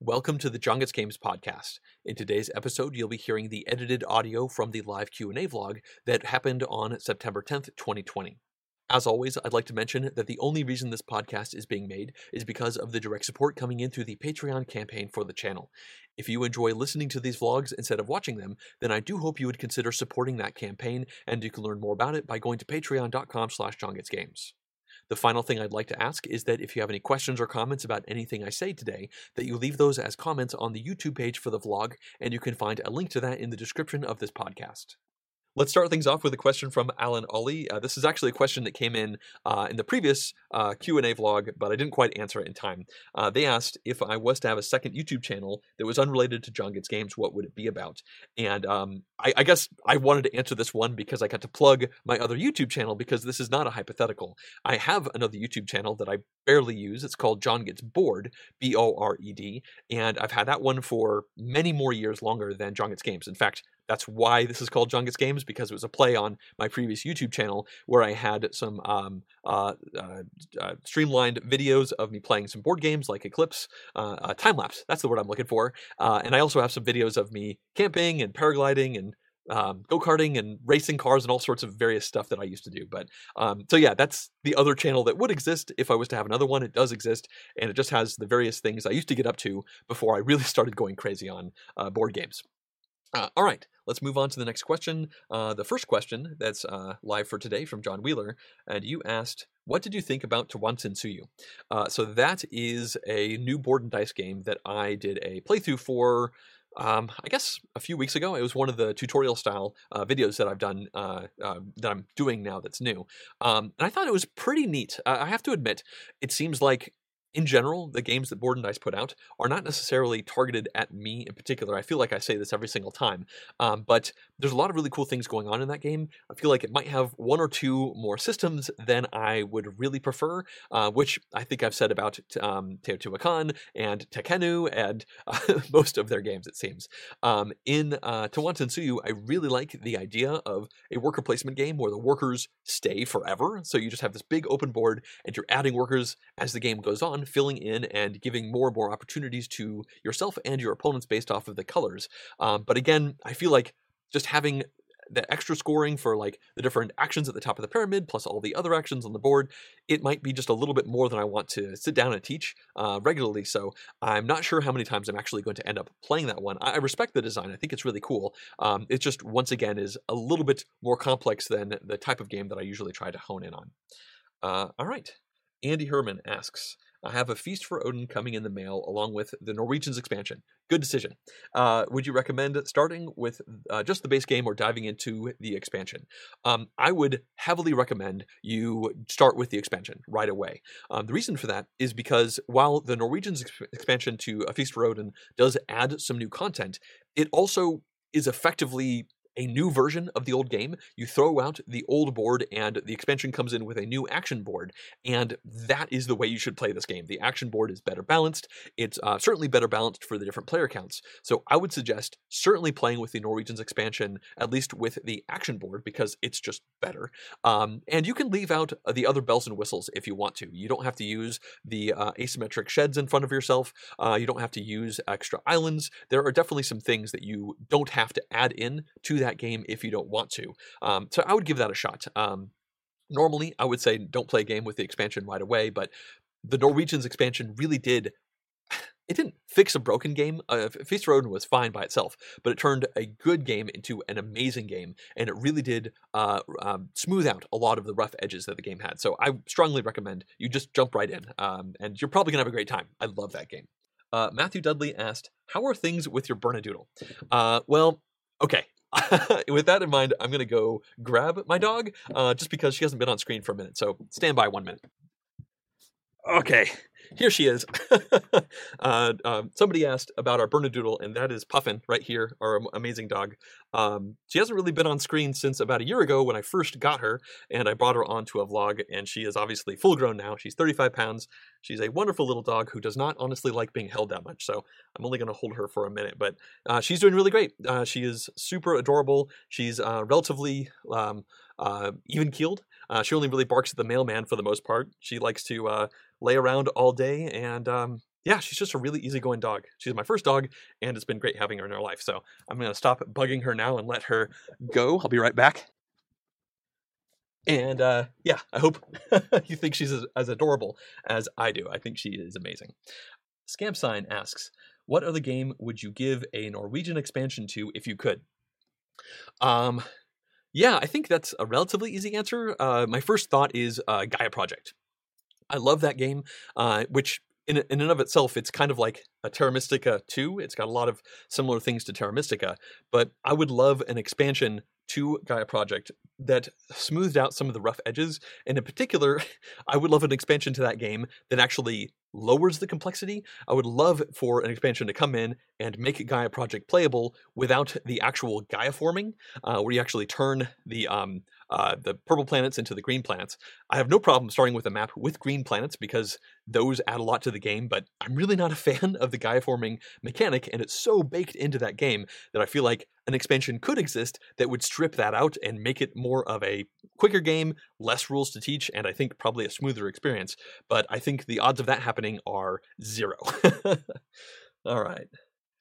Welcome to the John Games podcast. In today's episode, you'll be hearing the edited audio from the live Q&A vlog that happened on September 10th, 2020. As always, I'd like to mention that the only reason this podcast is being made is because of the direct support coming in through the Patreon campaign for the channel. If you enjoy listening to these vlogs instead of watching them, then I do hope you would consider supporting that campaign, and you can learn more about it by going to patreon.com slash johngetsgames. The final thing I'd like to ask is that if you have any questions or comments about anything I say today, that you leave those as comments on the YouTube page for the vlog, and you can find a link to that in the description of this podcast. Let's start things off with a question from Alan Ollie. Uh, this is actually a question that came in uh, in the previous uh, Q&A vlog, but I didn't quite answer it in time. Uh, they asked if I was to have a second YouTube channel that was unrelated to John Gets Games, what would it be about? And um, I, I, guess I wanted to answer this one because I got to plug my other YouTube channel because this is not a hypothetical. I have another YouTube channel that I barely use. It's called John Gets Bored, B O R E D, and I've had that one for many more years longer than John Gets Games. In fact, that's why this is called John Gets Games because it was a play on my previous YouTube channel where I had some um, uh, uh, uh, streamlined videos of me playing some board games like Eclipse, uh, uh, time lapse. That's the word I'm looking for. Uh, and I also have some videos of me camping and paragliding and um, go karting and racing cars and all sorts of various stuff that I used to do. But um, so yeah, that's the other channel that would exist if I was to have another one. It does exist, and it just has the various things I used to get up to before I really started going crazy on board games. Uh, all right, let's move on to the next question. Uh, the first question that's uh, live for today from John Wheeler, and you asked, "What did you think about Tawantinsuyu?" Uh, so that is a new board and dice game that I did a playthrough for. Um, I guess a few weeks ago, it was one of the tutorial style uh, videos that I've done uh, uh, that I'm doing now that's new, um, and I thought it was pretty neat. I have to admit, it seems like in general, the games that Board and Dice put out are not necessarily targeted at me in particular. I feel like I say this every single time, um, but there's a lot of really cool things going on in that game. I feel like it might have one or two more systems than I would really prefer, uh, which I think I've said about um, Teotihuacan and Tekenu and uh, most of their games, it seems. Um, in uh, Tawantinsuyu, I really like the idea of a worker placement game where the workers stay forever. So you just have this big open board and you're adding workers as the game goes on filling in and giving more and more opportunities to yourself and your opponents based off of the colors. Um, but again, I feel like just having the extra scoring for like the different actions at the top of the pyramid plus all the other actions on the board it might be just a little bit more than i want to sit down and teach uh, regularly. So i'm not sure how many times i'm actually going to end up playing that one. I respect the design. I think it's really cool. Um, it just once again is a little bit more complex than the type of game that i usually try to hone in on. Uh, all right. Andy herman asks I have a Feast for Odin coming in the mail along with the Norwegians expansion. Good decision. Uh, would you recommend starting with uh, just the base game or diving into the expansion? Um, I would heavily recommend you start with the expansion right away. Um, the reason for that is because while the Norwegians expansion to A Feast for Odin does add some new content, it also is effectively a new version of the old game. You throw out the old board, and the expansion comes in with a new action board. And that is the way you should play this game. The action board is better balanced. It's uh, certainly better balanced for the different player counts. So I would suggest certainly playing with the Norwegians expansion, at least with the action board, because it's just better. Um, and you can leave out the other bells and whistles if you want to. You don't have to use the uh, asymmetric sheds in front of yourself. Uh, you don't have to use extra islands. There are definitely some things that you don't have to add in to that that game if you don't want to. Um, so I would give that a shot. Um, normally, I would say don't play a game with the expansion right away, but the Norwegians expansion really did. It didn't fix a broken game. Uh, Feast Road was fine by itself, but it turned a good game into an amazing game, and it really did uh, um, smooth out a lot of the rough edges that the game had. So I strongly recommend you just jump right in, um, and you're probably gonna have a great time. I love that game. Uh, Matthew Dudley asked, "How are things with your Bernedoodle?" Uh, well, okay. with that in mind, I'm going to go grab my dog uh, just because she hasn't been on screen for a minute. So stand by one minute. Okay, here she is. uh, um, somebody asked about our Bernedoodle, and that is Puffin right here, our amazing dog. Um, she hasn't really been on screen since about a year ago when I first got her, and I brought her onto a vlog, and she is obviously full grown now. She's 35 pounds. She's a wonderful little dog who does not honestly like being held that much, so I'm only going to hold her for a minute. But uh, she's doing really great. Uh, she is super adorable. She's uh, relatively um, uh, even keeled. Uh, she only really barks at the mailman for the most part. She likes to uh, lay around all day and um, yeah, she's just a really easygoing dog. She's my first dog, and it's been great having her in our life. So I'm to stop bugging her now and let her go. I'll be right back. And uh, yeah, I hope you think she's as, as, adorable as I do. I think she is amazing. Scamp Sign asks, "What other game would you give a Norwegian expansion to if you could?" Um, yeah, I think that's a relatively easy answer. Uh, my first thought is uh, Gaia Project. I love that game, uh, which in, in and of itself, it's kind of like a Terra Mystica 2. It's got a lot of similar things to Terra Mystica, but I would love an expansion to Gaia Project that smoothed out some of the rough edges. And in particular, I would love an expansion to that game that actually lowers the complexity. I would love for an expansion to come in and make Gaia Project playable without the actual Gaia forming, uh, where you actually turn the um, uh, the purple planets into the green planets. I have no problem starting with a map with green planets because those add a lot to the game, but I'm really not a fan of the Gaia forming mechanic, and it's so baked into that game that I feel like an expansion could exist that would strip that out and make it more of a quicker game, less rules to teach, and I think probably a smoother experience. But I think the odds of that happening are zero. All right.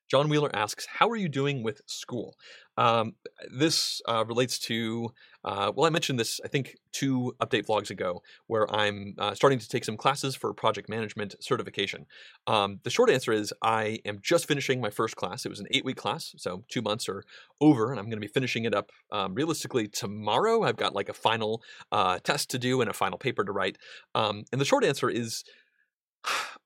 John Wheeler asks, How are you doing with school? Um, this uh, relates to, uh, well, I mentioned this, I think, two update vlogs ago, where I'm uh, starting to take some classes for project management certification. Um, the short answer is I am just finishing my first class. It was an eight week class, so two months are over, and I'm going to be finishing it up um, realistically tomorrow. I've got like a final uh, test to do and a final paper to write. Um, and the short answer is,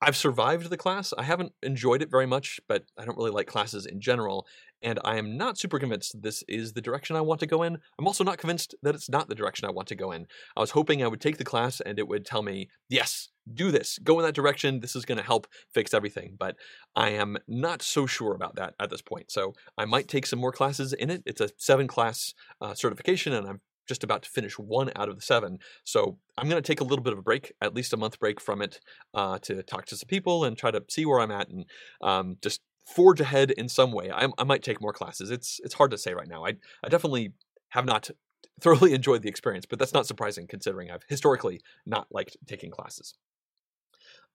I've survived the class. I haven't enjoyed it very much, but I don't really like classes in general. And I am not super convinced this is the direction I want to go in. I'm also not convinced that it's not the direction I want to go in. I was hoping I would take the class and it would tell me, yes, do this, go in that direction. This is going to help fix everything. But I am not so sure about that at this point. So I might take some more classes in it. It's a seven class uh, certification, and I'm just about to finish one out of the seven. So I'm going to take a little bit of a break, at least a month break from it, uh, to talk to some people and try to see where I'm at and um, just forge ahead in some way. I, I, might take more classes. It's it's hard to say right now. I I definitely have not thoroughly enjoyed the experience, but that's not surprising considering I've historically not liked taking classes.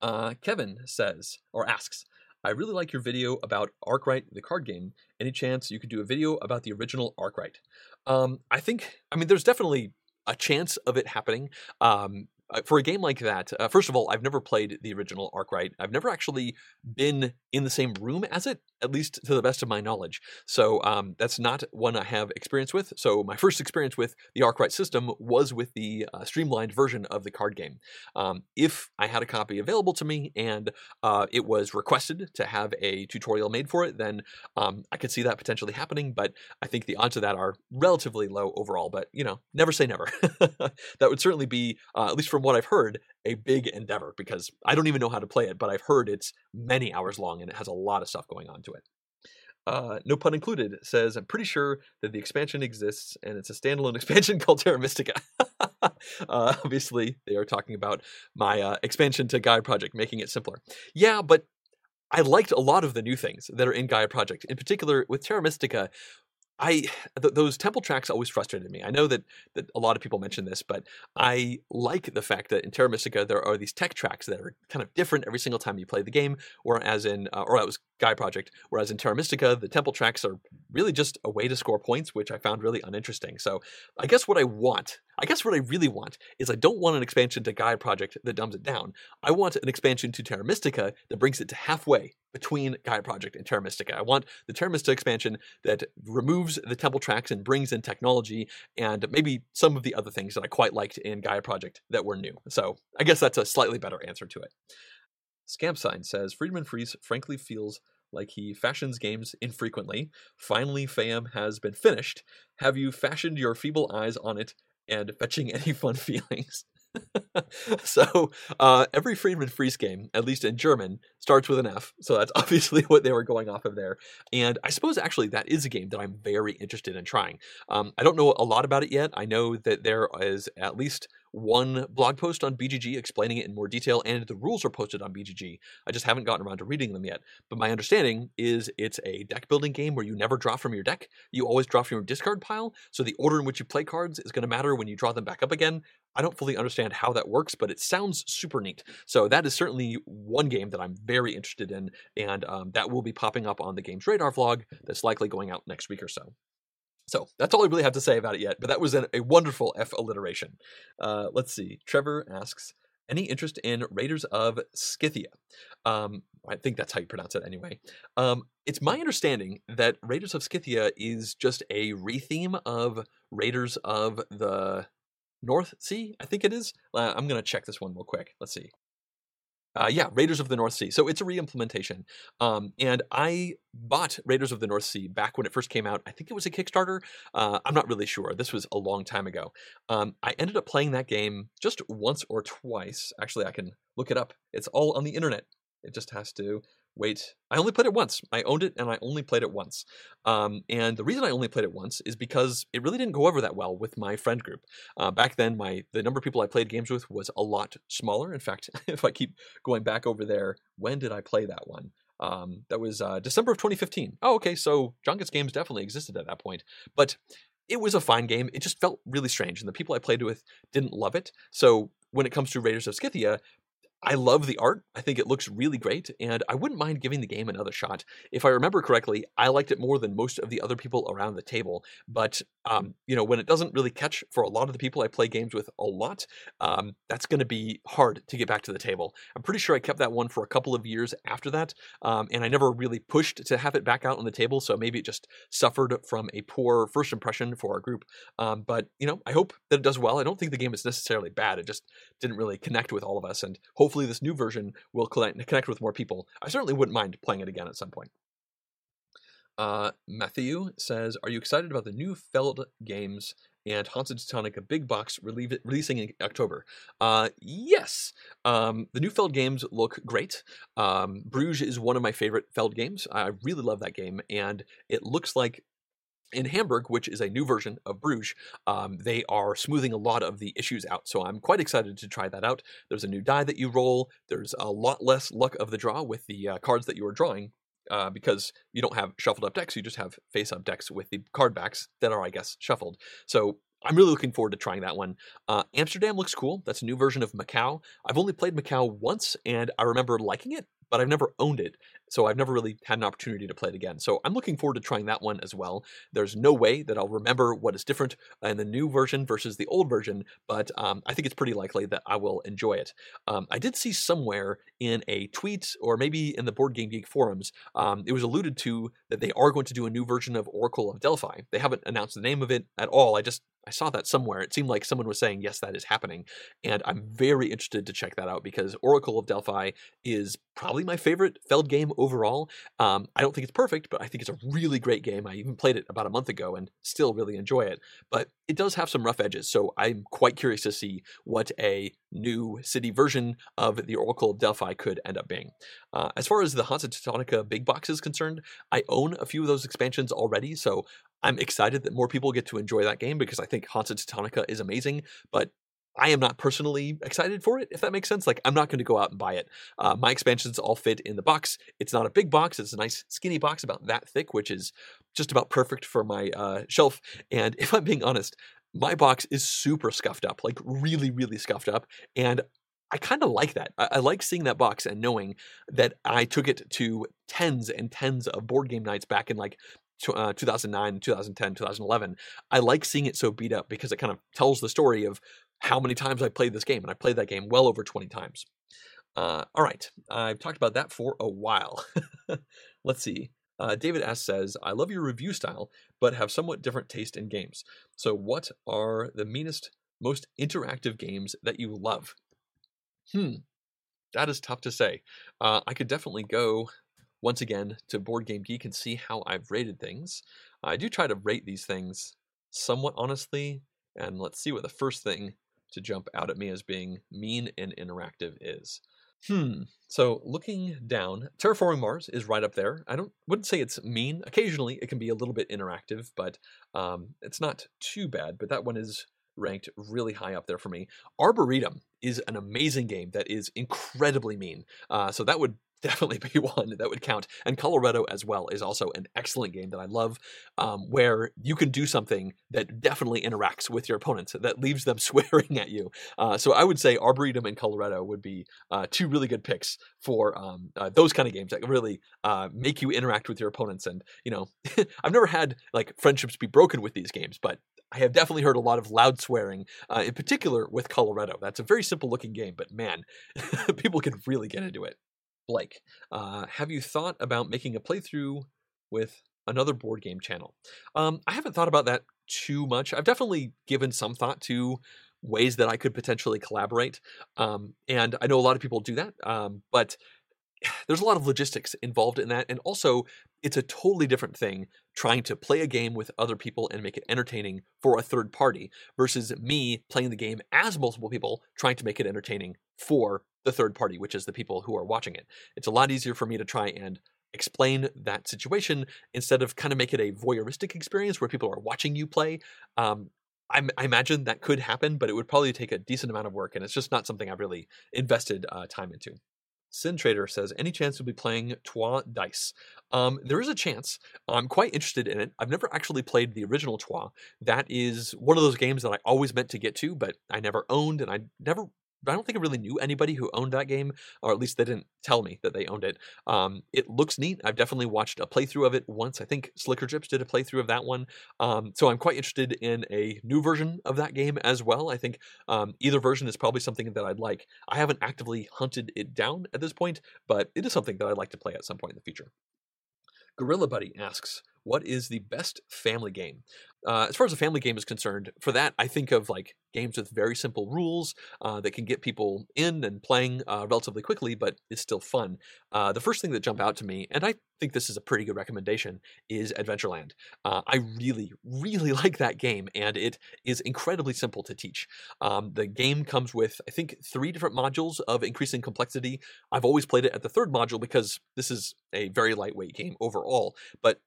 Uh, Kevin says or asks, I really like your video about Arkwright, the card game. Any chance you could do a video about the original Arkwright? Um, I think, I mean, there's definitely a chance of it happening. Um, uh, for a game like that, uh, first of all, I've never played the original Arkwright. I've never actually been in the same room as it, at least to the best of my knowledge. So um, that's not one I have experience with. So my first experience with the Arkwright system was with the uh, streamlined version of the card game. Um, if I had a copy available to me and uh, it was requested to have a tutorial made for it, then um, I could see that potentially happening. But I think the odds of that are relatively low overall. But you know, never say never. that would certainly be, uh, at least from what I've heard, a big endeavor because I don't even know how to play it, but I've heard it's many hours long and it has a lot of stuff going on to it. Uh, no pun included says, I'm pretty sure that the expansion exists and it's a standalone expansion called Terra Mystica. uh, obviously, they are talking about my uh, expansion to Gaia Project, making it simpler. Yeah, but I liked a lot of the new things that are in Gaia Project. In particular, with Terra Mystica, I th- those temple tracks always frustrated me. I know that that a lot of people mention this, but I like the fact that in Terra Mystica there are these tech tracks that are kind of different every single time you play the game. Whereas in uh, or that was Gaia Project, whereas in Terra Mystica the temple tracks are really just a way to score points, which I found really uninteresting. So I guess what I want, I guess what I really want is I don't want an expansion to Gaia Project that dumbs it down. I want an expansion to Terra Mystica that brings it to halfway between Gaia Project and Terra Mystica. I want the Terra Mystica expansion that removes the temple tracks and brings in technology and maybe some of the other things that I quite liked in Gaia Project that were new. So I guess that's a slightly better answer to it. Scamp Sign says Friedemann Friese frankly feels like he fashions games infrequently. Finally, Faiyum has been finished. Have you fashioned your feeble eyes on it and fetching any fun feelings? so uh, every Friedemann Friese game, at least in German, starts with an F. So that's obviously what they were going off of there. And I suppose actually that is a game that I'm very interested in trying. Um, I don't know a lot about it yet. I know that there is at least one blog post on BGG explaining it in more detail, and the rules are posted on BGG. I just haven't gotten around to reading them yet. But my understanding is it's a deck building game where you never draw from your deck. You always draw from your discard pile. So the order in which you play cards is going to matter when you draw them back up again. I don't fully understand how that works, but it sounds super neat. So that is certainly one game that I'm very interested in, and um, that will be popping up on the Games Radar vlog that's likely going out next week or so. So that's all I really have to say about it yet, but that was an, a wonderful F alliteration. Uh, let's see. Trevor asks, any interest in Raiders of Scythia? Um, I think that's how you pronounce it anyway. Um, it's my understanding that Raiders of Scythia is just a retheme of Raiders of the North Sea, I think it is. Uh, I'm going to check this one real quick. Let's see. Uh, yeah, Raiders of the North Sea. So it's a re-implementation. Um, and I bought Raiders of the North Sea back when it first came out. I think it was a Kickstarter. Uh, I'm not really sure. This was a long time ago. Um, I ended up playing that game just once or twice. Actually, I can look it up. It's all on the internet. It just has to wait. I only played it once. I owned it and I only played it once. Um, and the reason I only played it once is because it really didn't go over that well with my friend group. Uh, back then, my the number of people I played games with was a lot smaller. In fact, if I keep going back over there, when did I play that one? Um, that was uh, December of 2015. Oh, okay. So John Gets Games definitely existed at that point. But it was a fine game. It just felt really strange, and the people I played with didn't love it. So when it comes to Raiders of Scythia, I love the art. I think it looks really great, and I wouldn't mind giving the game another shot. If I remember correctly, I liked it more than most of the other people around the table. But um, you know, when it doesn't really catch for a lot of the people I play games with a lot, um, that's going to be hard to get back to the table. I'm pretty sure I kept that one for a couple of years after that, um, and I never really pushed to have it back out on the table. So maybe it just suffered from a poor first impression for our group. Um, but you know, I hope that it does well. I don't think the game is necessarily bad. It just didn't really connect with all of us, and hopefully hopefully this new version will connect with more people. I certainly wouldn't mind playing it again at some point. Uh, Matthew says, "Are you excited about the new Feld games and Hansa Teutonica big box releasing in October?" Uh, yes, um, the new Feld games look great. Um, Bruges is one of my favorite Feld games. I really love that game, and it looks like in Hamburg, which is a new version of Bruges, um, they are smoothing a lot of the issues out. So I'm quite excited to try that out. There's a new die that you roll. There's a lot less luck of the draw with the uh, cards that you are drawing. Uh, because you don't have shuffled up decks, you just have face up decks with the card backs that are, I guess, shuffled. So I'm really looking forward to trying that one. Uh, Amsterdam looks cool. That's a new version of Macau. I've only played Macau once, and I remember liking it, but I've never owned it. So I've never really had an opportunity to play it again. So I'm looking forward to trying that one as well. There's no way that I'll remember what is different in the new version versus the old version, but um, I think it's pretty likely that I will enjoy it. Um, I did see somewhere in a tweet or maybe in the Board Game Geek forums, um, it was alluded to that they are going to do a new version of Oracle of Delphi. They haven't announced the name of it at all. I just I saw that somewhere. It seemed like someone was saying, yes, that is happening. And I'm very interested to check that out because Oracle of Delphi is probably my favorite Feld game overall. Um, I don't think it's perfect, but I think it's a really great game. I even played it about a month ago and still really enjoy it. But it does have some rough edges. So I'm quite curious to see what a new city version of the Oracle of Delphi could end up being. Uh, as far as the Hansa Teutonica big box is concerned, I own a few of those expansions already. So I'm excited that more people get to enjoy that game because I think Hansa Teutonica is amazing, but I am not personally excited for it, if that makes sense. Like, I'm not going to go out and buy it. Uh, my expansions all fit in the box. It's not a big box, it's a nice skinny box about that thick, which is just about perfect for my uh, shelf. And if I'm being honest, my box is super scuffed up, like really, really scuffed up. And I kind of like that. I, I, like seeing that box and knowing that I took it to tens and tens of board game nights back in like uh, 2009, 2010, 2011. I like seeing it so beat up because it kind of tells the story of how many times I played this game, and I played that game well over 20 times. Uh, all right, I've talked about that for a while. Let's see. Uh, David S says, I love your review style, but have somewhat different taste in games. So, what are the meanest, most interactive games that you love? Hmm, that is tough to say. Uh, I could definitely go once again to Board Game Geek and see how I've rated things. I do try to rate these things somewhat honestly, and let's see what the first thing to jump out at me as being mean and interactive is. Hmm. So looking down, Terraforming Mars is right up there. I don't wouldn't say it's mean. Occasionally it can be a little bit interactive, but um, it's not too bad. But that one is ranked really high up there for me. Arboretum is an amazing game that is incredibly mean. Uh, so that would definitely be one that would count. And Colorado as well is also an excellent game that I love, um, where you can do something that definitely interacts with your opponents that leaves them swearing at you. Uh, so I would say Arboretum and Colorado would be uh, two really good picks for um, uh, those kind of games that really uh, make you interact with your opponents. And you know, I've never had like friendships be broken with these games, but I have definitely heard a lot of loud swearing, uh, in particular with Colorado. That's a very simple looking game, but man, people can really get into it. Blake, uh, have you thought about making a playthrough with another board game channel? Um, I haven't thought about that too much. I've definitely given some thought to ways that I could potentially collaborate, um, and I know a lot of people do that. Um, but there's a lot of logistics involved in that, and also it's a totally different thing trying to play a game with other people and make it entertaining for a third party versus me playing the game as multiple people trying to make it entertaining for the third party, which is the people who are watching it. It's a lot easier for me to try and explain that situation instead of kind of make it a voyeuristic experience where people are watching you play. Um, I, I, imagine that could happen, but it would probably take a decent amount of work, and it's just not something I've really invested uh, time into. Sin Trader says, any chance you'll be playing Troyes Dice? Um, there is a chance. I'm quite interested in it. I've never actually played the original Troyes. That is one of those games that I always meant to get to, but I never owned, and I never I don't think I really knew anybody who owned that game, or at least they didn't tell me that they owned it. Um, it looks neat. I've definitely watched a playthrough of it once. I think Slickerdrips did a playthrough of that one. Um, so I'm quite interested in a new version of that game as well. I think um, either version is probably something that I'd like. I haven't actively hunted it down at this point, but it is something that I'd like to play at some point in the future. Gorilla Buddy asks, what is the best family game? Uh, as far as a family game is concerned, for that, I think of like games with very simple rules uh, that can get people in and playing uh, relatively quickly, but it's still fun. Uh, the first thing that jumped out to me, and I think this is a pretty good recommendation, is Adventureland. Uh, I really, really like that game, and it is incredibly simple to teach. Um, the game comes with, I think, three different modules of increasing complexity. I've always played it at the third module because this is a very lightweight game overall, but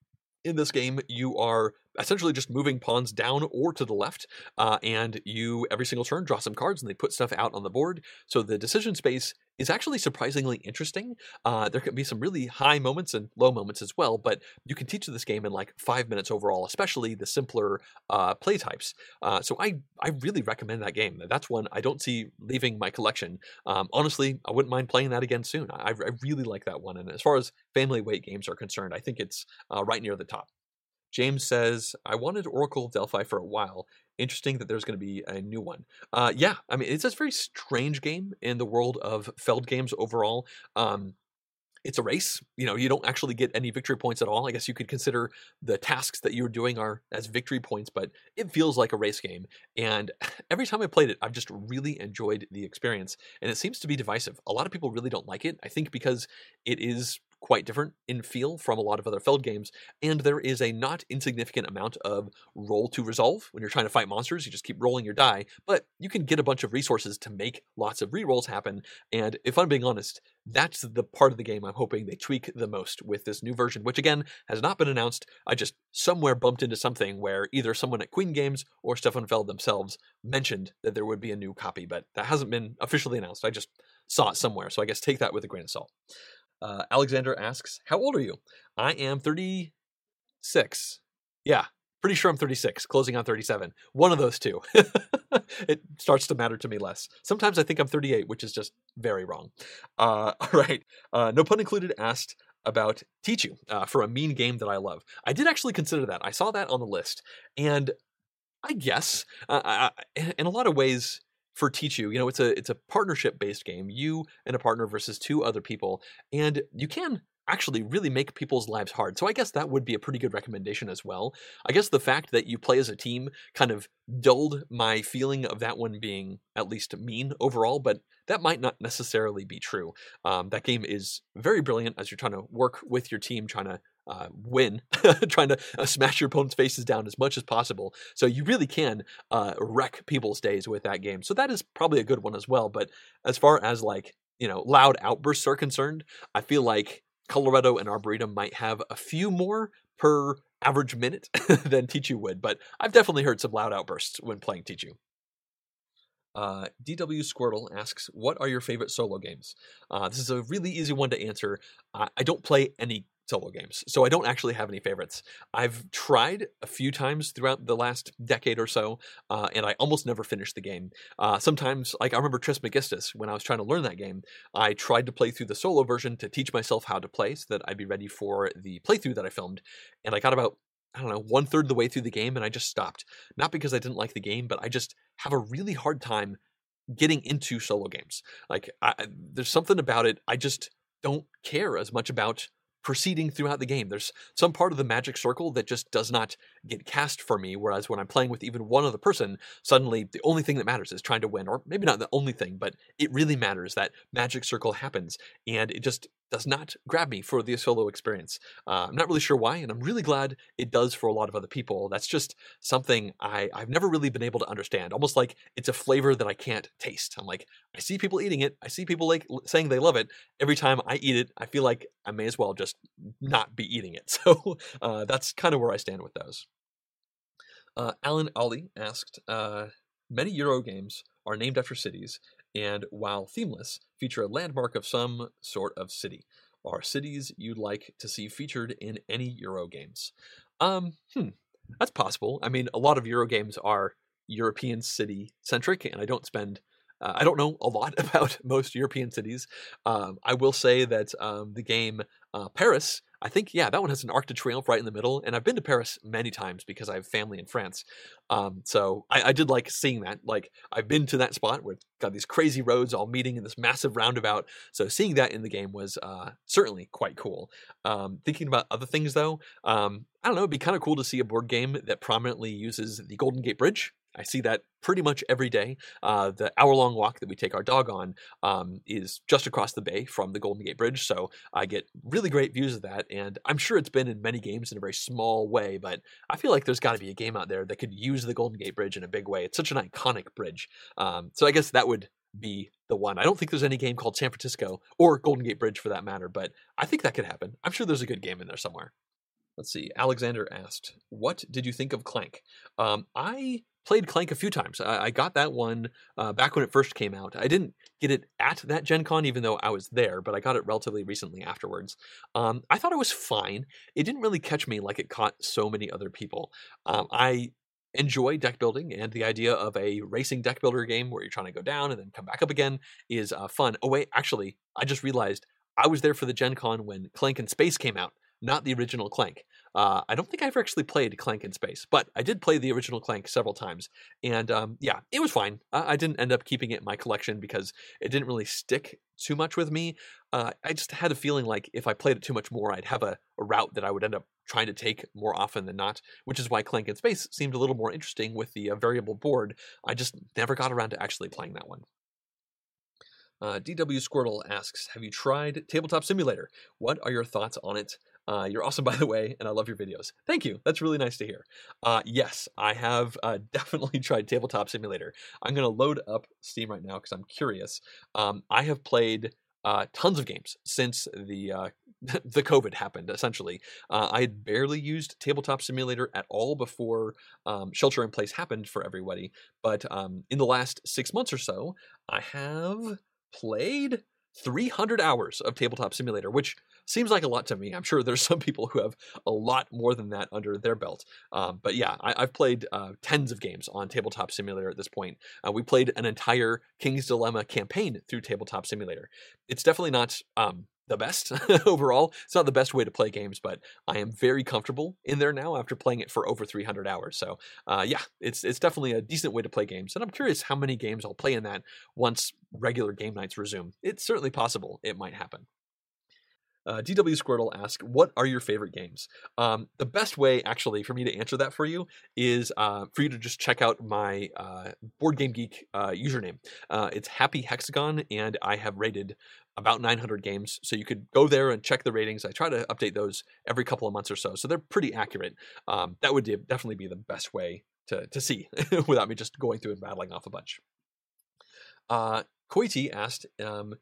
in this game, you are essentially just moving pawns down or to the left, uh, and you every single turn draw some cards and they put stuff out on the board. So the decision space is actually surprisingly interesting. Uh, there can be some really high moments and low moments as well, but you can teach this game in like five minutes overall, especially the simpler uh, play types. Uh, so I I really recommend that game. That's one I don't see leaving my collection. Um, honestly, I wouldn't mind playing that again soon. I, I, really like that one, and as far as family weight games are concerned, I think it's uh, right near the top. James says, I wanted Oracle of Delphi for a while. Interesting that there's going to be a new one. Uh, yeah, I mean, it's a very strange game in the world of Feld games overall. Um, it's a race. You know, you don't actually get any victory points at all. I guess you could consider the tasks that you're doing are as victory points, but it feels like a race game. And every time I played it, I've just really enjoyed the experience. And it seems to be divisive. A lot of people really don't like it. I think because it is quite different in feel from a lot of other Feld games, and there is a not insignificant amount of roll to resolve. When you're trying to fight monsters, you just keep rolling your die, but you can get a bunch of resources to make lots of rerolls happen. And if I'm being honest, that's the part of the game I'm hoping they tweak the most with this new version, which again has not been announced. I just somewhere bumped into something where either someone at Queen Games or Stefan Feld themselves mentioned that there would be a new copy, but that hasn't been officially announced. I just saw it somewhere, so I guess take that with a grain of salt. Uh, Alexander asks, How old are you? I am 36. Yeah, pretty sure I'm 36, closing on 37. One of those two. it starts to matter to me less. Sometimes I think I'm 38, which is just very wrong. Uh, all right. Uh, no pun included asked about Tichu uh, for a mean game that I love. I did actually consider that. I saw that on the list. And I guess, uh, I, in a lot of ways, for Tichu, you know, it's a it's a partnership based game. You and a partner versus two other people, and you can actually really make people's lives hard. So I guess that would be a pretty good recommendation as well. I guess the fact that you play as a team kind of dulled my feeling of that one being at least mean overall, but that might not necessarily be true. Um, that game is very brilliant as you're trying to work with your team, trying to uh, win, trying to uh, smash your opponent's faces down as much as possible. So you really can uh, wreck people's days with that game. So that is probably a good one as well. But as far as like, you know, loud outbursts are concerned, I feel like Colorado and Arboretum might have a few more per average minute than Tichu would. But I've definitely heard some loud outbursts when playing Tichu. Uh, DW Squirtle asks, "What are your favorite solo games?" Uh, this is a really easy one to answer. I, I don't play any solo games. So I don't actually have any favorites. I've tried a few times throughout the last decade or so, uh, and I almost never finished the game. Uh, sometimes, like I remember Trismegistus, when I was trying to learn that game, I tried to play through the solo version to teach myself how to play so that I'd be ready for the playthrough that I filmed. And I got about I don't know, one third of the way through the game and I just stopped. Not because I didn't like the game, but I just have a really hard time getting into solo games. Like, I, there's something about it I just don't care as much about proceeding throughout the game. There's some part of the magic circle that just does not get cast for me, whereas when I'm playing with even one other person, suddenly the only thing that matters is trying to win, or maybe not the only thing, but it really matters that magic circle happens, and it just does not grab me for the solo experience. Uh, I'm not really sure why, and I'm really glad it does for a lot of other people. That's just something I, I've never really been able to understand. Almost like it's a flavor that I can't taste. I'm like, I see people eating it, I see people like saying they love it. Every time I eat it, I feel like I may as well just not be eating it. So uh, that's kind of where I stand with those. Uh, Alan Ollie asked, uh, many Euro games are named after cities, and while themeless, feature a landmark of some sort of city. Are cities you'd like to see featured in any Euro games? Um, hmm, that's possible. I mean, a lot of Euro games are European city centric, and I don't spend uh, I don't know a lot about most European cities. Um, I will say that um, the game uh, Paris, I think, yeah, that one has an Arc de Triomphe right in the middle. And I've been to Paris many times because I have family in France. Um, so I, I, did like seeing that. Like, I've been to that spot where it's got these crazy roads all meeting in this massive roundabout. So seeing that in the game was uh, certainly quite cool. Um, thinking about other things, though, um, I don't know, it'd be kind of cool to see a board game that prominently uses the Golden Gate Bridge I see that pretty much every day. Uh, the hour long walk that we take our dog on um, is just across the bay from the Golden Gate Bridge. So I get really great views of that. And I'm sure it's been in many games in a very small way, but I feel like there's got to be a game out there that could use the Golden Gate Bridge in a big way. It's such an iconic bridge. Um, so I guess that would be the one. I don't think there's any game called San Francisco or Golden Gate Bridge for that matter, but I think that could happen. I'm sure there's a good game in there somewhere. Let's see. Alexander asked, "What did you think of Clank?" Um, I played Clank a few times. I, I got that one uh, back when it first came out. I didn't get it at that Gen Con, even though I was there, but I got it relatively recently afterwards. Um, I thought it was fine. It didn't really catch me like it caught so many other people. Um, I enjoy deck building and the idea of a racing deck builder game where you're trying to go down and then come back up again is uh, fun. Oh wait, actually, I just realized I was there for the Gen Con when Clank in Space came out not the original Clank. Uh, I don't think I ever actually played Clank in Space, but I did play the original Clank several times, and um, yeah, it was fine. I, I, didn't end up keeping it in my collection because it didn't really stick too much with me. Uh, I just had a feeling like if I played it too much more, I'd have a, a, route that I would end up trying to take more often than not, which is why Clank in Space seemed a little more interesting with the uh, variable board. I just never got around to actually playing that one. Uh, DW Squirtle asks, "Have you tried Tabletop Simulator? What are your thoughts on it? Uh, you're awesome, by the way, and I love your videos. Thank you. That's really nice to hear. Uh, yes, I have uh, definitely tried Tabletop Simulator. I'm going to load up Steam right now because I'm curious. Um, I have played uh, tons of games since the uh, the COVID happened. Essentially, uh, I had barely used Tabletop Simulator at all before um, shelter in place happened for everybody. But um, in the last six months or so, I have played 300 hours of Tabletop Simulator, which seems like a lot to me. I'm sure there's some people who have a lot more than that under their belt. Um, but yeah, I, have played uh, tens of games on Tabletop Simulator at this point. Uh, we played an entire King's Dilemma campaign through Tabletop Simulator. It's definitely not um, the best overall. It's not the best way to play games, but I am very comfortable in there now after playing it for over 300 hours. So uh, yeah, it's it's definitely a decent way to play games, and I'm curious how many games I'll play in that once regular game nights resume. It's certainly possible it might happen. Uh, DW Squirtle asks, "What are your favorite games?" Um, the best way, actually, for me to answer that for you is uh, for you to just check out my uh, Board Game Geek uh, username. Uh, it's Happy Hexagon, and I have rated about 900 games, so you could go there and check the ratings. I try to update those every couple of months or so, so they're pretty accurate. Um, that would definitely be the best way to to see without me just going through and rattling off a bunch. Uh, Koiti asked, um,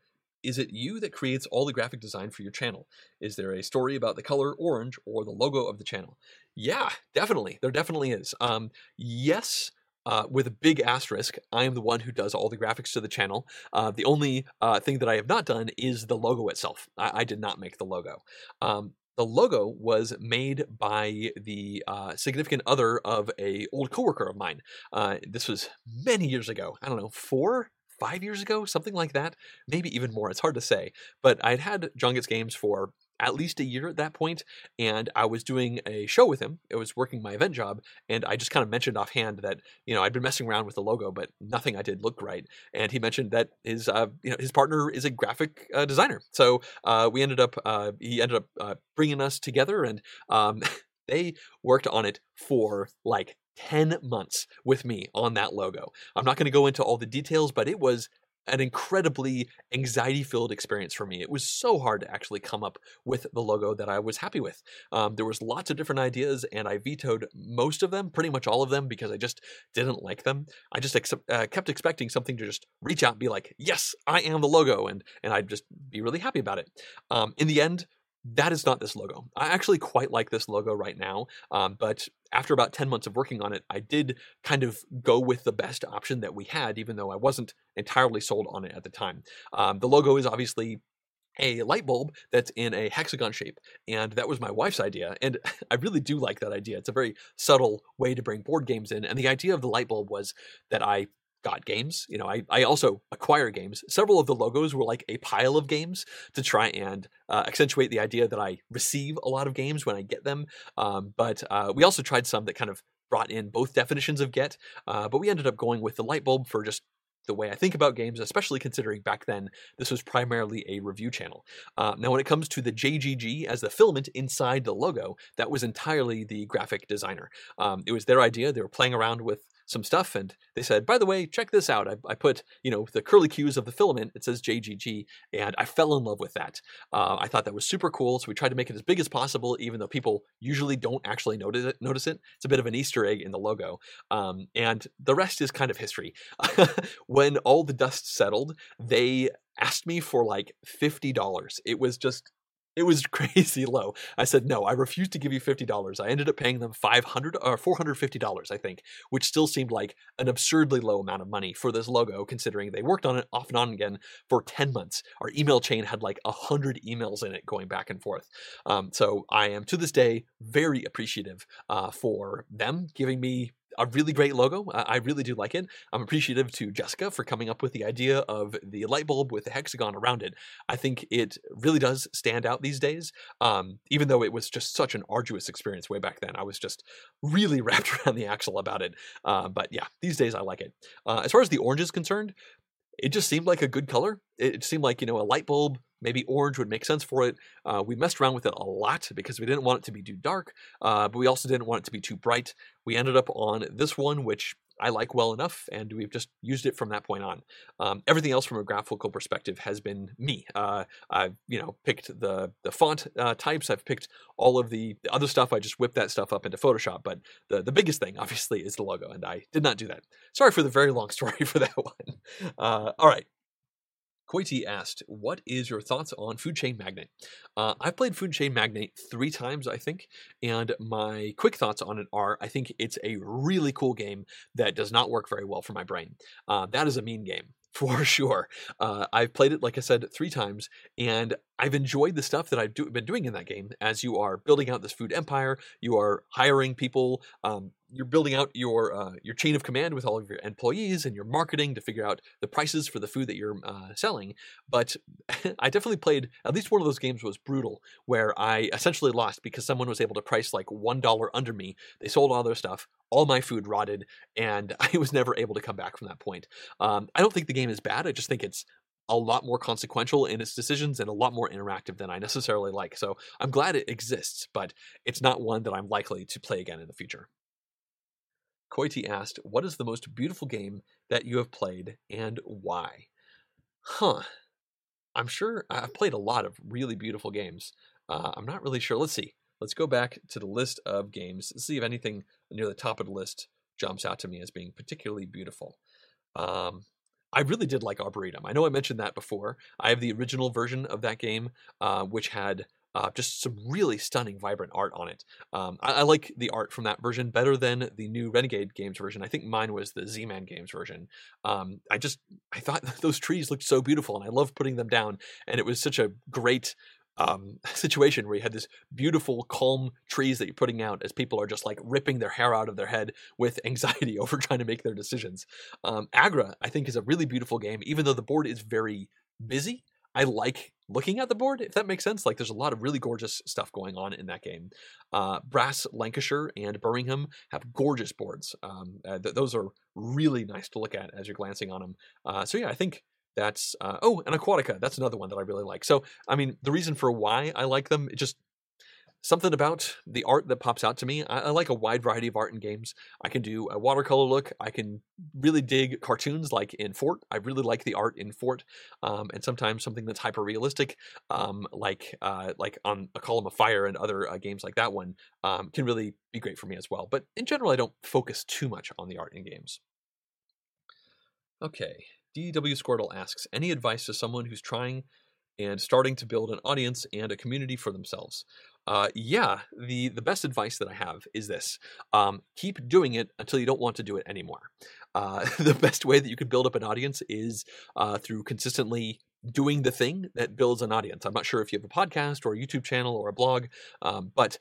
is it you that creates all the graphic design for your channel? Is there a story about the color orange or the logo of the channel? Yeah, definitely. There definitely is. Um, yes, Uh, with a big asterisk, I am the one who does all the graphics to the channel. Uh, the only uh, thing that I have not done is the logo itself. I, I did not make the logo. Um, the logo was made by the uh, significant other of a old coworker of mine. Uh, this was many years ago. I don't know, four, five years ago, something like that. Maybe even more. It's hard to say. But I'd had John Gets Games for at least a year at that point, and I was doing a show with him. It was working my event job, and I just kind of mentioned offhand that you know I'd been messing around with the logo, but nothing I did looked right. And he mentioned that his uh, you know his partner is a graphic uh, designer, so uh, we ended up uh, he ended up uh, bringing us together, and um, they worked on it for like 10 months with me on that logo. I'm not going to go into all the details, but it was an incredibly anxiety filled experience for me. It was so hard to actually come up with the logo that I was happy with. Um, there was lots of different ideas, and I vetoed most of them, pretty much all of them, because I just didn't like them. I just uh, kept expecting something to just reach out and be like, "Yes, I am the logo," and and I'd just be really happy about it. Um, in the end, that is not this logo. I actually quite like this logo right now, um, but after about 10 months of working on it, I did kind of go with the best option that we had, even though I wasn't entirely sold on it at the time. Um, the logo is obviously a light bulb that's in a hexagon shape. And that was my wife's idea. And I really do like that idea. It's a very subtle way to bring board games in. And the idea of the light bulb was that I got games. You know, I, I also acquire games. Several of the logos were like a pile of games to try and uh, accentuate the idea that I receive a lot of games when I get them. Um, but uh, we also tried some that kind of brought in both definitions of get, uh, but we ended up going with the light bulb for just the way I think about games, especially considering back then this was primarily a review channel. Uh, now, when it comes to the JGG as the filament inside the logo, that was entirely the graphic designer. Um, it was their idea. They were playing around with some stuff and they said, by the way, check this out. I, I, put, you know, the curly cues of the filament, it says JGG, and I fell in love with that. Uh, I thought that was super cool. So we tried to make it as big as possible, even though people usually don't actually notice it. Notice it. It's a bit of an Easter egg in the logo. Um, and the rest is kind of history. when all the dust settled, they asked me for like $50. It was just it was crazy low. I said, no, I refuse to give you $50. I ended up paying them 500 or $450, I think, which still seemed like an absurdly low amount of money for this logo, considering they worked on it off and on again for 10 months. Our email chain had like 100 emails in it going back and forth. Um, so I am to this day very appreciative uh, for them giving me a really great logo. I really do like it. I'm appreciative to Jessica for coming up with the idea of the light bulb with the hexagon around it. I think it really does stand out these days, um, even though it was just such an arduous experience way back then. I was just really wrapped around the axle about it. Uh, but yeah, these days I like it. Uh, as far as the orange is concerned, it just seemed like a good color. It seemed like, you know, a light bulb maybe orange would make sense for it. Uh, we messed around with it a lot because we didn't want it to be too dark, uh, but we also didn't want it to be too bright. We ended up on this one, which I like well enough, and we've just used it from that point on. Um, everything else from a graphical perspective has been me. Uh, I've you know picked the the font uh, types. I've picked all of the, the, other stuff. I just whipped that stuff up into Photoshop. But the the biggest thing, obviously, is the logo, and I did not do that. Sorry for the very long story for that one. Uh, all right, Koiti asked, "What is your thoughts on Food Chain Magnate?" Uh, I've played Food Chain Magnate three times, I think, and my quick thoughts on it are: I think it's a really cool game that does not work very well for my brain. Uh, that is a mean game for sure. Uh, I've played it, like I said, three times, and I've enjoyed the stuff that I've do, been doing in that game. As you are building out this food empire, you are hiring people, um, you're building out your uh, your chain of command with all of your employees and your marketing to figure out the prices for the food that you're uh, selling. But I definitely played at least one of those games was brutal, where I essentially lost because someone was able to price like one dollar under me. They sold all their stuff, all my food rotted, and I was never able to come back from that point. Um, I don't think the game is bad. I just think it's a lot more consequential in its decisions and a lot more interactive than I necessarily like. So I'm glad it exists, but it's not one that I'm likely to play again in the future. Koiti asked, What is the most beautiful game that you have played and why? Huh. I'm sure I've played a lot of really beautiful games. Uh, I'm not really sure. Let's see. Let's go back to the list of games, see if anything near the top of the list jumps out to me as being particularly beautiful. Um, I really did like Arboretum. I know I mentioned that before. I have the original version of that game, uh, which had Uh, just some really stunning, vibrant art on it. Um, I, I, like the art from that version better than the new Renegade Games version. I think mine was the Z-Man Games version. Um, I just I thought those trees looked so beautiful, and I love putting them down. And it was such a great um, situation where you had this beautiful, calm trees that you're putting out as people are just like ripping their hair out of their head with anxiety over trying to make their decisions. Um, Agra, I think, is a really beautiful game, even though the board is very busy. I like looking at the board, if that makes sense. Like, there's a lot of really gorgeous stuff going on in that game. Uh, Brass, Lancashire, and Birmingham have gorgeous boards. Um, uh, th- those are really nice to look at as you're glancing on them. Uh, so, yeah, I think that's uh, oh, and Aquatica. That's another one that I really like. So, I mean, the reason for why I like them, it just something about the art that pops out to me. I, I, like a wide variety of art in games. I can do a watercolor look. I can really dig cartoons like in Fort. I really like the art in Fort, um, and sometimes something that's hyper realistic, um, like uh, like on a Column of Fire and other uh, games like that one, um, can really be great for me as well. But in general, I don't focus too much on the art in games. Okay, DW Squirtle asks, any advice to someone who's trying and starting to build an audience and a community for themselves? Uh, yeah, the the best advice that I have is this: um, keep doing it until you don't want to do it anymore. Uh, the best way that you can build up an audience is uh, through consistently doing the thing that builds an audience. I'm not sure if you have a podcast or a YouTube channel or a blog, um, but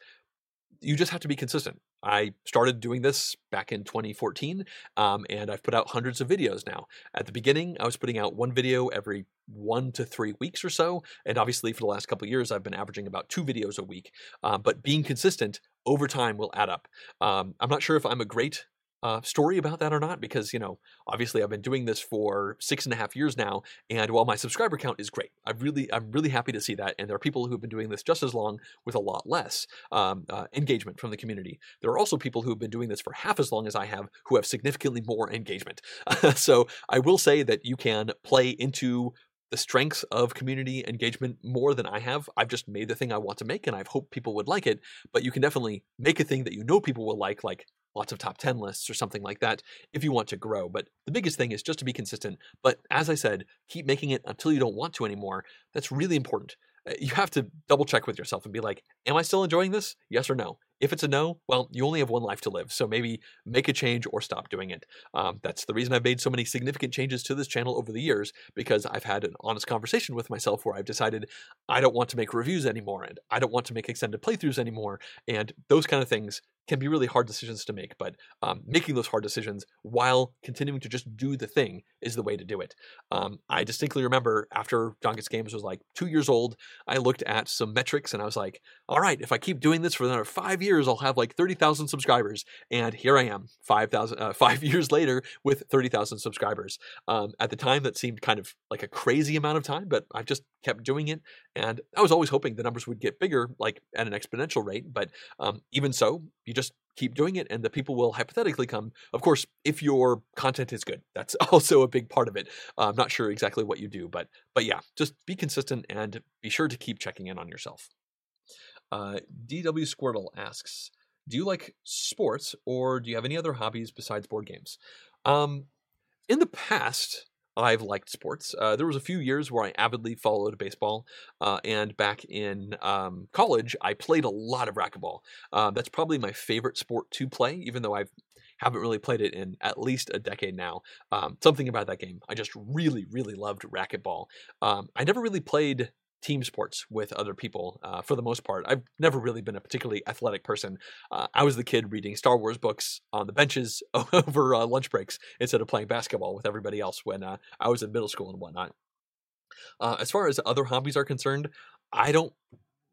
you just have to be consistent. I started doing this back in 2014, um, and I've put out hundreds of videos now. At the beginning, I was putting out one video every one to three weeks or so, and obviously for the last couple years, I've been averaging about two videos a week. Um, but being consistent over time will add up. Um, I'm not sure if I'm a great uh, story about that or not because you know obviously i've been doing this for six and a half years now and while my subscriber count is great i really i'm really happy to see that and there are people who've been doing this just as long with a lot less um, uh, engagement from the community there are also people who have been doing this for half as long as i have who have significantly more engagement so i will say that you can play into the strengths of community engagement more than I have. I've just made the thing I want to make and I've hoped people would like it, but you can definitely make a thing that you know people will like, like lots of top 10 lists or something like that if you want to grow. But the biggest thing is just to be consistent. But as I said, keep making it until you don't want to anymore. That's really important. Uh, you have to double check with yourself and be like, am I still enjoying this? Yes or no? If it's a no, well, you only have one life to live, so maybe make a change or stop doing it. Um, that's the reason I've made so many significant changes to this channel over the years, because I've had an honest conversation with myself where I've decided I don't want to make reviews anymore, and I don't want to make extended playthroughs anymore, and those kind of things can be really hard decisions to make, but um, making those hard decisions while continuing to just do the thing is the way to do it. Um, I distinctly remember after John Gets Games was like two years old, I looked at some metrics and I was like, all right, if I keep doing this for another five years, I'll have like 30,000 subscribers. And here I am, 5,000, uh, five years later with 30,000 subscribers. Um, at the time, that seemed kind of like a crazy amount of time, but I've just kept doing it. And I was always hoping the numbers would get bigger, like at an exponential rate. But um, even so, you just keep doing it and the people will hypothetically come. Of course if your content is good that's also a big part of it. Uh, i'm not sure exactly what you do but but yeah just be consistent and be sure to keep checking in on yourself. Uh, dw squirtle asks do you like sports or do you have any other hobbies besides board games? Um, in the past I've liked sports. Uh, there was a few years where I avidly followed baseball, uh, and back in um, college, I played a lot of racquetball. Uh, that's probably my favorite sport to play, even though I haven't really played it in at least a decade now. Um, something about that game, I just really, really loved racquetball. Um, I never really played team sports with other people uh, for the most part. I've never really been a particularly athletic person. Uh, I was the kid reading Star Wars books on the benches over uh, lunch breaks instead of playing basketball with everybody else when uh, I was in middle school and whatnot. Uh, as far as other hobbies are concerned, I don't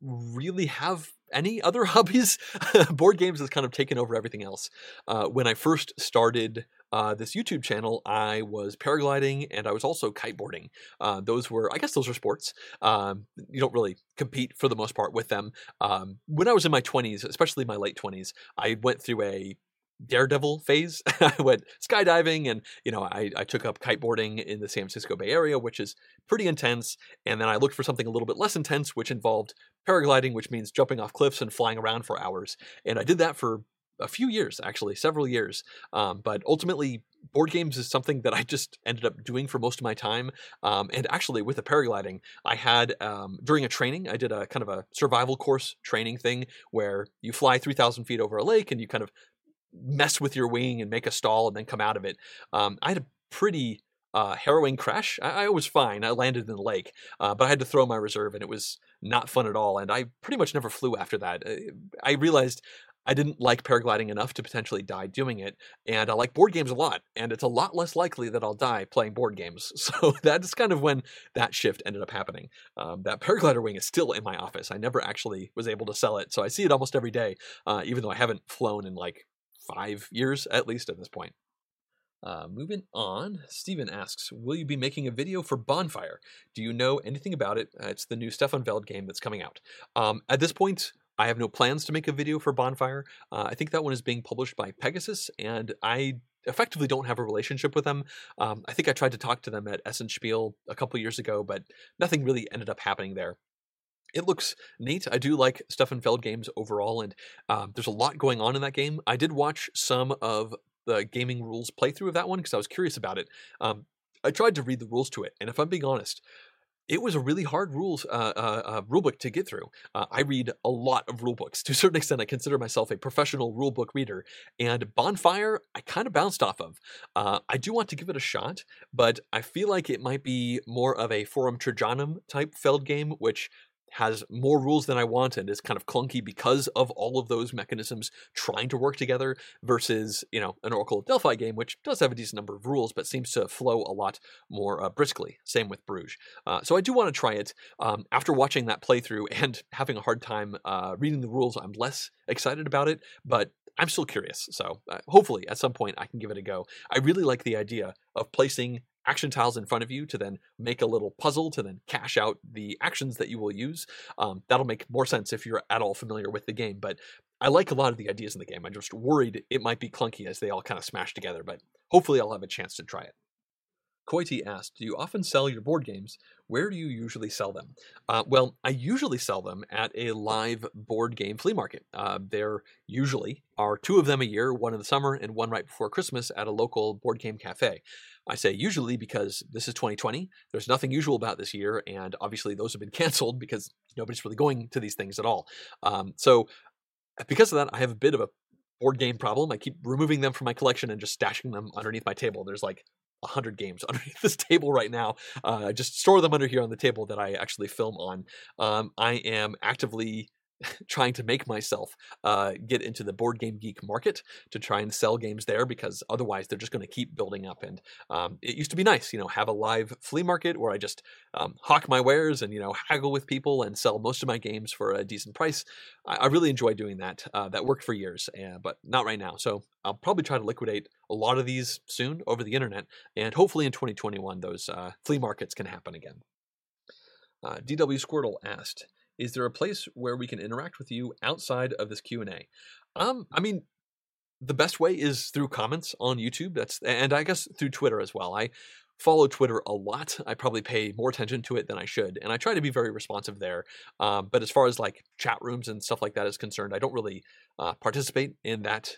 really have any other hobbies. Board games has kind of taken over everything else. Uh, when I first started uh, this YouTube channel, I was paragliding and I was also kiteboarding. Uh, those were, I guess, those are sports. Um, you don't really compete for the most part with them. Um, when I was in my 20s, especially my late 20s, I went through a daredevil phase. I went skydiving and, you know, I, I took up kiteboarding in the San Francisco Bay Area, which is pretty intense. And then I looked for something a little bit less intense, which involved paragliding, which means jumping off cliffs and flying around for hours. And I did that for a few years, actually, several years. Um, but ultimately, board games is something that I just ended up doing for most of my time. Um, and actually, with the paragliding, I had um, during a training, I did a kind of a survival course training thing where you fly 3,000 feet over a lake and you kind of mess with your wing and make a stall and then come out of it. Um, I had a pretty uh, harrowing crash. I, I, was fine. I landed in the lake, uh, but I had to throw my reserve, and it was not fun at all. And I pretty much never flew after that. Uh, I realized I didn't like paragliding enough to potentially die doing it, and I like board games a lot, and it's a lot less likely that I'll die playing board games. So that's kind of when that shift ended up happening. Um, that paraglider wing is still in my office. I never actually was able to sell it, so I see it almost every day, uh, even though I haven't flown in like five years at least at this point. Uh, moving on, Steven asks, Will you be making a video for Bonfire? Do you know anything about it? Uh, it's the new Stefan Feld game that's coming out. Um, at this point, I have no plans to make a video for Bonfire. Uh, I think that one is being published by Pegasus, and I effectively don't have a relationship with them. Um, I think I tried to talk to them at Essen Spiel a couple years ago, but nothing really ended up happening there it looks neat. I do like Stefan Feld games overall, and um, there's a lot going on in that game. I did watch some of the gaming rules playthrough of that one because I was curious about it. Um, I tried to read the rules to it, and if I'm being honest, it was a really hard rules uh, uh, uh, rulebook to get through. Uh, I read a lot of rulebooks. To a certain extent, I consider myself a professional rulebook reader. And Bonfire, I kind of bounced off of. Uh, I do want to give it a shot, but I feel like it might be more of a Forum Trajanum type Feld game, which has more rules than I want and is kind of clunky because of all of those mechanisms trying to work together versus, you know, an Oracle of Delphi game, which does have a decent number of rules, but seems to flow a lot more uh, briskly. Same with Bruges. Uh, so I do want to try it. Um, after watching that playthrough and having a hard time uh, reading the rules, I'm less excited about it, but I'm still curious. So uh, hopefully at some point I can give it a go. I really like the idea of placing action tiles in front of you to then make a little puzzle to then cash out the actions that you will use. Um, that'll make more sense if you're at all familiar with the game. But I like a lot of the ideas in the game. I'm just worried it might be clunky as they all kind of smash together, but hopefully I'll have a chance to try it. Koiti asked, Do you often sell your board games? Where do you usually sell them? Uh, well, I usually sell them at a live board game flea market. Uh, there usually are two of them a year, one in the summer and one right before Christmas at a local board game cafe. I say usually because this is 2020. There's nothing usual about this year, and obviously those have been canceled because nobody's really going to these things at all. Um, so, because of that, I have a bit of a board game problem. I keep removing them from my collection and just stashing them underneath my table. There's like 100 games underneath this table right now. Uh, just store them under here on the table that I actually film on. Um, I am actively trying to make myself uh, get into the board game geek market to try and sell games there because otherwise they're just going to keep building up. And um, it used to be nice, you know, have a live flea market where I just um, hawk my wares and you know haggle with people and sell most of my games for a decent price. I, I really enjoy doing that. Uh, that worked for years, uh, but not right now. So I'll probably try to liquidate a lot of these soon over the internet, and hopefully in 2021 those uh, flea markets can happen again. Uh, DW Squirtle asked, is there a place where we can interact with you outside of this Q&A? Um, I mean, the best way is through comments on YouTube. That's and I guess through Twitter as well. I follow Twitter a lot. I probably pay more attention to it than I should, and I try to be very responsive there. Um, but as far as like chat rooms and stuff like that is concerned, I don't really uh, participate in that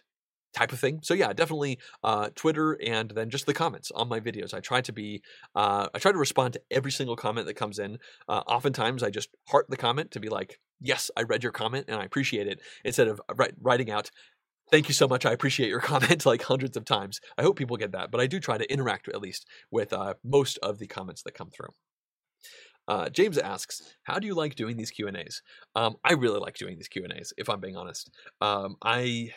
type of thing. So yeah, definitely uh, Twitter and then just the comments on my videos. I try to be, uh, I try to respond to every single comment that comes in. Uh, oftentimes, I just heart the comment to be like, "Yes, I read your comment and I appreciate it," instead of writing out. Thank you so much. I appreciate your comment like hundreds of times. I hope people get that, but I do try to interact at least with uh, most of the comments that come through. Uh, James asks, "How do you like doing these Q and A's?" Um, I really like doing these Q and A's. If I'm being honest, um, I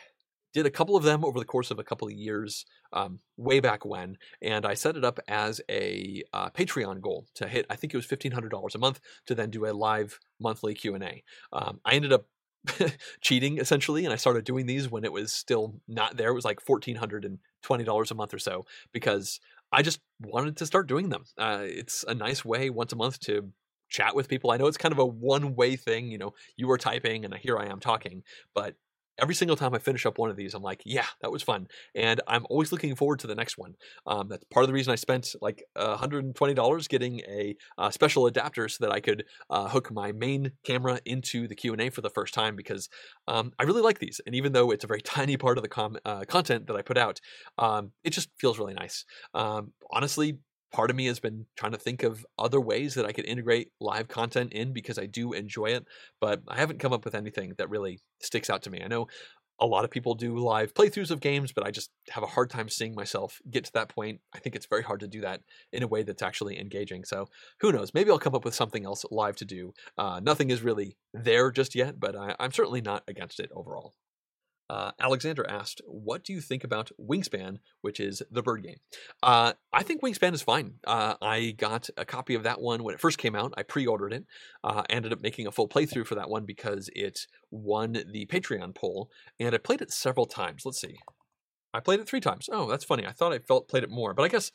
did a couple of them over the course of a couple of years um, way back when and i set it up as a uh, patreon goal to hit i think it was $1500 a month to then do a live monthly q&a um, i ended up cheating essentially and i started doing these when it was still not there. It was like $1420 a month or so because i just wanted to start doing them. Uh, it's a nice way once a month to chat with people. I know it's kind of a one way thing you know you are typing and here i am talking but every single time I finish up one of these, I'm like, yeah, that was fun, and I'm always looking forward to the next one. Um, that's part of the reason I spent like $120 getting a uh, special adapter so that I could uh, hook my main camera into the Q and A for the first time because um, I really like these, and even though it's a very tiny part of the com- uh, content that I put out, um, it just feels really nice. Um, honestly, part of me has been trying to think of other ways that I could integrate live content in because I do enjoy it, but I haven't come up with anything that really sticks out to me. I know a lot of people do live playthroughs of games, but I just have a hard time seeing myself get to that point. I think it's very hard to do that in a way that's actually engaging. So who knows? Maybe I'll come up with something else live to do. Uh, nothing is really there just yet, but I, I'm certainly not against it overall. Uh, Alexander asked, "What do you think about Wingspan, which is the bird game?" Uh, I think Wingspan is fine. Uh, I got a copy of that one when it first came out. I pre-ordered it. Uh, ended up making a full playthrough for that one because it won the Patreon poll, and I played it several times. Let's see. I played it three times. Oh, that's funny. I thought I felt played it more, but I guess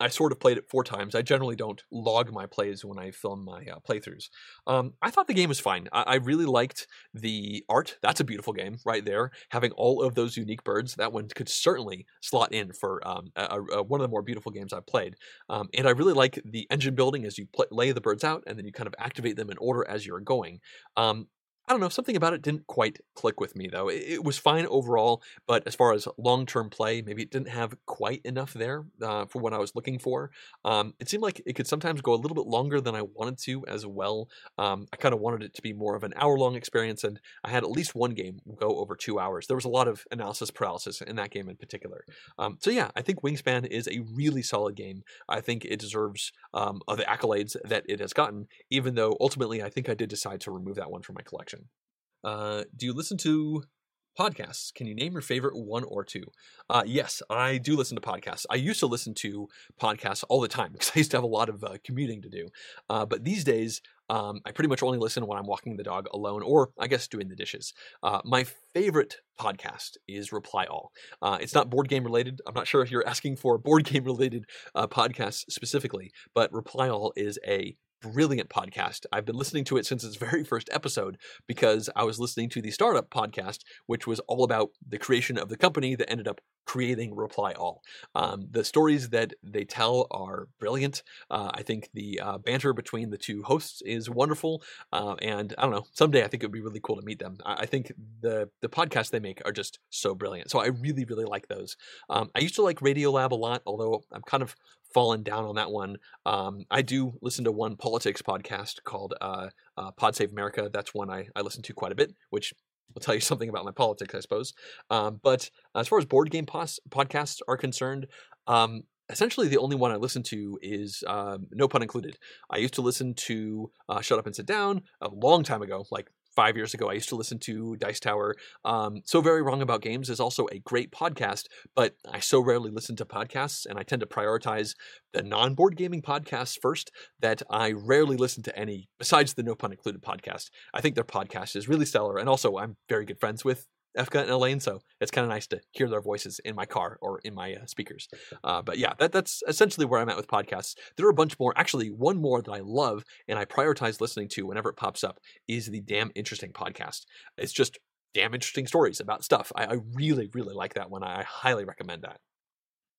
I sort of played it four times. I generally don't log my plays when I film my uh, playthroughs. Um, I thought the game was fine. I-, I, really liked the art. That's a beautiful game right there. Having all of those unique birds, that one could certainly slot in for um, a, a, one of the more beautiful games I've played. Um, and I really like the engine building as you lay the birds out and then you kind of activate them in order as you're going. I don't know, something about it didn't quite click with me though. It, it was fine overall, but as far as long term play, maybe it didn't have quite enough there uh, for what I was looking for. Um, it seemed like it could sometimes go a little bit longer than I wanted to as well. Um, I kind of wanted it to be more of an hour long experience, and I had at least one game go over two hours. There was a lot of analysis paralysis in that game in particular. Um, so yeah, I think Wingspan is a really solid game. I think it deserves um, the accolades that it has gotten, even though ultimately I think I did decide to remove that one from my collection. Uh, do you listen to podcasts? Can you name your favorite one or two? Uh, yes, I do listen to podcasts. I used to listen to podcasts all the time because I used to have a lot of uh, commuting to do. Uh, but these days, um, I pretty much only listen when I'm walking the dog alone or I guess doing the dishes. Uh, my favorite podcast is Reply All. Uh, it's not board game related. I'm not sure if you're asking for board game related uh, podcasts specifically, but Reply All is a brilliant podcast. I've been listening to it since its very first episode because I was listening to the startup podcast, which was all about the creation of the company that ended up creating Reply All. Um, the stories that they tell are brilliant. Uh, I think the uh, banter between the two hosts is wonderful, uh, and I don't know. Someday I think it would be really cool to meet them. I, I, think the the podcasts they make are just so brilliant. So I really really like those. Um, I used to like Radiolab a lot, although I'm kind of fallen down on that one. Um, I do listen to one politics podcast called uh, uh, Pod Save America. That's one I, I listen to quite a bit, which will tell you something about my politics, I suppose. Um, but as far as board game pos- podcasts are concerned, um, essentially the only one I listen to is um, no pun included. I used to listen to uh, Shut Up and Sit Down a long time ago, like five years ago. I used to listen to Dice Tower. Um, so Very Wrong About Games is also a great podcast, but I so rarely listen to podcasts, and I tend to prioritize the non board gaming podcasts first that I rarely listen to any besides the No Pun Included podcast. I think their podcast is really stellar, and also I'm very good friends with Efka and Elaine, so it's kind of nice to hear their voices in my car or in my uh, speakers. Uh, but yeah, that, that's essentially where I'm at with podcasts. There are a bunch more. Actually, one more that I love and I prioritize listening to whenever it pops up is the Damn Interesting podcast. It's just damn interesting stories about stuff. I, I really, really like that one. I highly recommend that.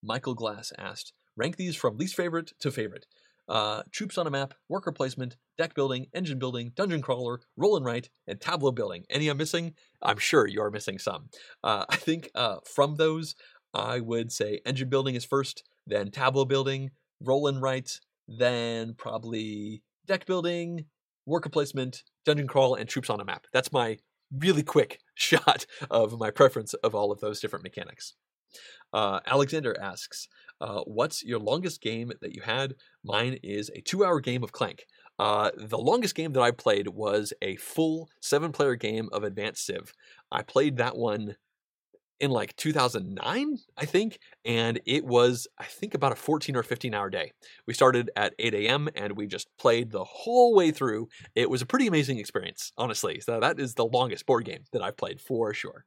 Michael Glass asked, rank these from least favorite to favorite uh, troops on a map, worker placement, deck building, engine building, dungeon crawler, roll and write, and tableau building. Any I'm missing? I'm sure you are missing some. Uh, I think uh, from those, I would say engine building is first, then tableau building, roll and write, then probably deck building, worker placement, dungeon crawl, and troops on a map. That's my really quick shot of my preference of all of those different mechanics. Uh, Alexander asks, uh, what's your longest game that you had? Mine is a two hour game of Clank. Uh, the longest game that I played was a full seven player game of Advanced Civ. I played that one in like 2009, I think, and it was, I think, about a 14 or 15 hour day. We started at 8 a.m. and we just played the whole way through. It was a pretty amazing experience, honestly. So that is the longest board game that I've played for sure.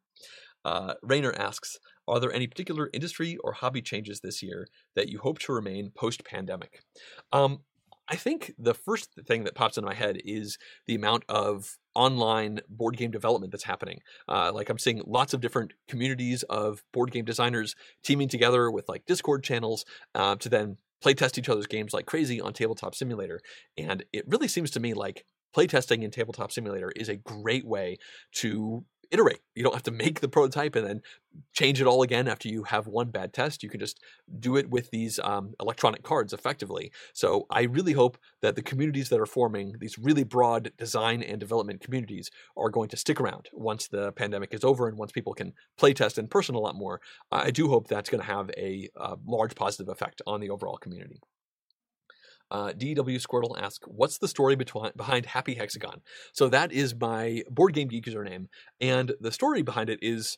Uh, Rayner asks, are there any particular industry or hobby changes this year that you hope to remain post pandemic? Um, I think the first thing that pops into my head is the amount of online board game development that's happening. Uh, like I'm seeing lots of different communities of board game designers teaming together with like Discord channels uh, to then playtest each other's games like crazy on Tabletop Simulator. And it really seems to me like playtesting in Tabletop Simulator is a great way to iterate. You don't have to make the prototype and then change it all again after you have one bad test. You can just do it with these um, electronic cards effectively. So I really hope that the communities that are forming, these really broad design and development communities, are going to stick around once the pandemic is over and once people can playtest in person a lot more. I do hope that's going to have a, a large positive effect on the overall community. Uh, DW Squirtle asks, "What's the story behind Happy Hexagon?" So that is my Board Game Geek username, and the story behind it is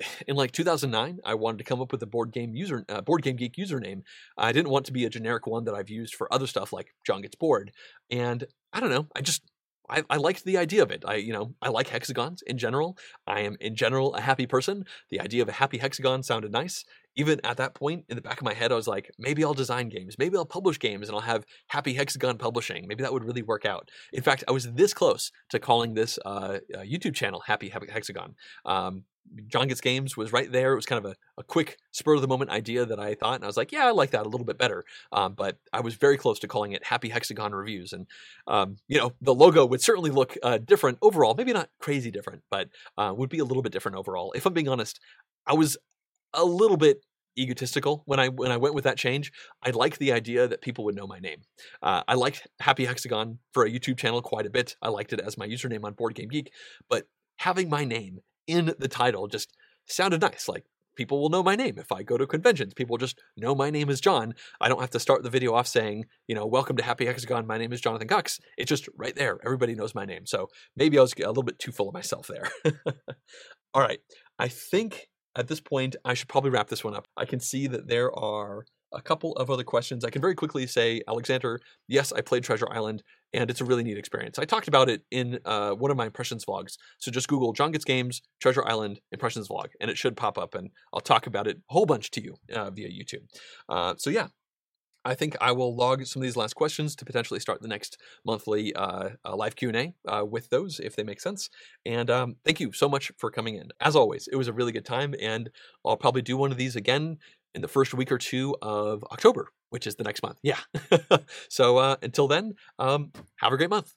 in like 2009 i wanted to come up with a board game user uh, board game geek username i didn't want to be a generic one that i've used for other stuff like john gets bored and i don't know i just I, I liked the idea of it. I, you know, I like hexagons in general. I am in general a happy person. The idea of a happy hexagon sounded nice. Even at that point, in the back of my head, I was like, maybe I'll design games. Maybe I'll publish games and I'll have Happy Hexagon Publishing. Maybe that would really work out. In fact, I was this close to calling this uh, uh, YouTube channel Happy Hexagon. Um, John Gets Games was right there. It was kind of a, a quick spur of the moment idea that I thought, and I was like, yeah, I like that a little bit better. Um, but I was very close to calling it Happy Hexagon Reviews. And, um, you know, the logo would certainly look uh, different overall, maybe not crazy different, but uh, would be a little bit different overall. If I'm being honest, I was a little bit egotistical when I when I went with that change. I liked the idea that people would know my name. Uh, I liked Happy Hexagon for a YouTube channel quite a bit. I liked it as my username on Board Game Geek, but having my name in the title just sounded nice. Like people will know my name if I go to conventions. People just know my name is John. I don't have to start the video off saying, you know, welcome to Happy Hexagon. My name is Jonathan Cox. It's just right there. Everybody knows my name. So maybe I was a little bit too full of myself there. All right. I think at this point I should probably wrap this one up. I can see that there are a couple of other questions. I can very quickly say, Alexander, yes, I played Treasure Island, and it's a really neat experience. I talked about it in uh, one of my impressions vlogs. So just Google John Gets Games, Treasure Island, impressions vlog, and it should pop up, and I'll talk about it a whole bunch to you uh, via YouTube. Uh, so yeah, I think I will log some of these last questions to potentially start the next monthly uh, uh, live Q&A uh, with those if they make sense. And um, thank you so much for coming in. As always, it was a really good time, and I'll probably do one of these again in the first week or two of October, which is the next month. Yeah. so uh, until then, um, have a great month.